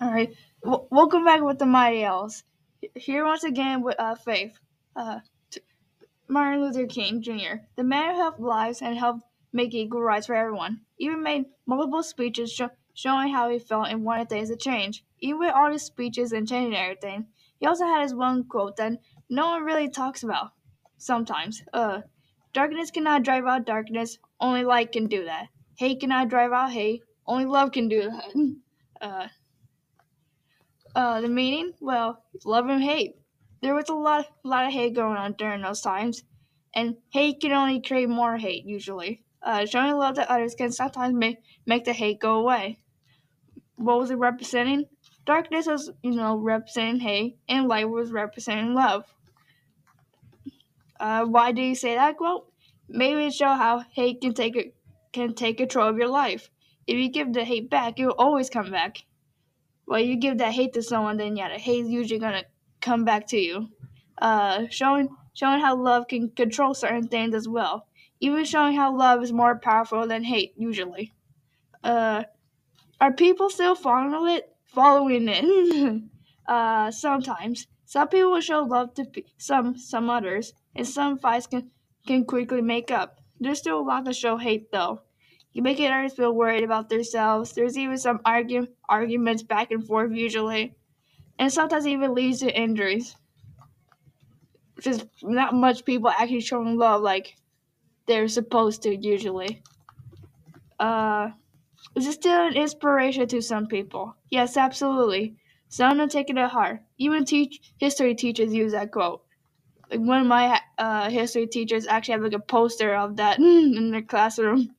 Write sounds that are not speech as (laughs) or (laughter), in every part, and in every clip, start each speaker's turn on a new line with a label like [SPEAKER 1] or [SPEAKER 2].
[SPEAKER 1] All right, welcome back with the Mighty Owls. Here once again with uh, Faith, uh, t- Martin Luther King Jr., the man who helped lives and helped make equal rights for everyone. Even made multiple speeches sh- showing how he felt and wanted things to change. Even with all his speeches and changing everything, he also had his one quote that no one really talks about. Sometimes, uh, darkness cannot drive out darkness. Only light can do that. Hate cannot drive out hate. Only love can do that. (laughs) Uh, uh, the meaning? Well, love and hate. There was a lot, lot of hate going on during those times, and hate can only create more hate usually. Uh, showing love to others can sometimes make make the hate go away. What was it representing? Darkness was, you know, representing hate, and light was representing love. Uh, why do you say that quote? Maybe to show how hate can take a, can take control of your life. If you give the hate back, it will always come back. Well, you give that hate to someone, then yeah, the hate's usually gonna come back to you. Uh, showing showing how love can control certain things as well. Even showing how love is more powerful than hate usually. Uh, are people still following it? Following it? (laughs) uh, sometimes. Some people show love to pe- some some others, and some fights can can quickly make up. There's still a lot to show hate though. Make others feel worried about themselves. There's even some argue, arguments back and forth usually, and sometimes even leads to injuries. Just not much people actually showing love like they're supposed to usually. Uh, is it still an inspiration to some people? Yes, absolutely. Some have taken it heart. Even teach history teachers use that quote. Like one of my uh, history teachers actually had like a poster of that (laughs) in their classroom.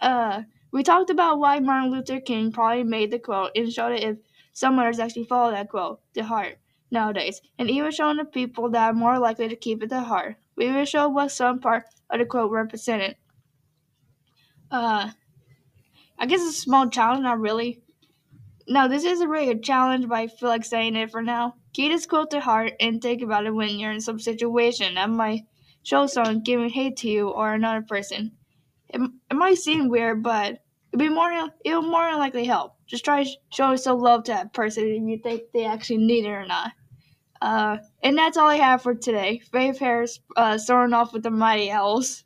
[SPEAKER 1] Uh, we talked about why Martin Luther King probably made the quote and showed it if some others actually follow that quote to heart nowadays, and even showing the people that are more likely to keep it to heart. We even showed what some part of the quote represented. Uh, I guess it's a small challenge, not really. No, this isn't really a challenge, but I feel like saying it for now. Keep this quote to heart and think about it when you're in some situation that might show someone giving hate to you or another person. It, it might seem weird, but it'll be more it'll more likely help. Just try to show some love to that person if you think they actually need it or not. Uh, and that's all I have for today. Faith Harris uh, off with the Mighty Owls.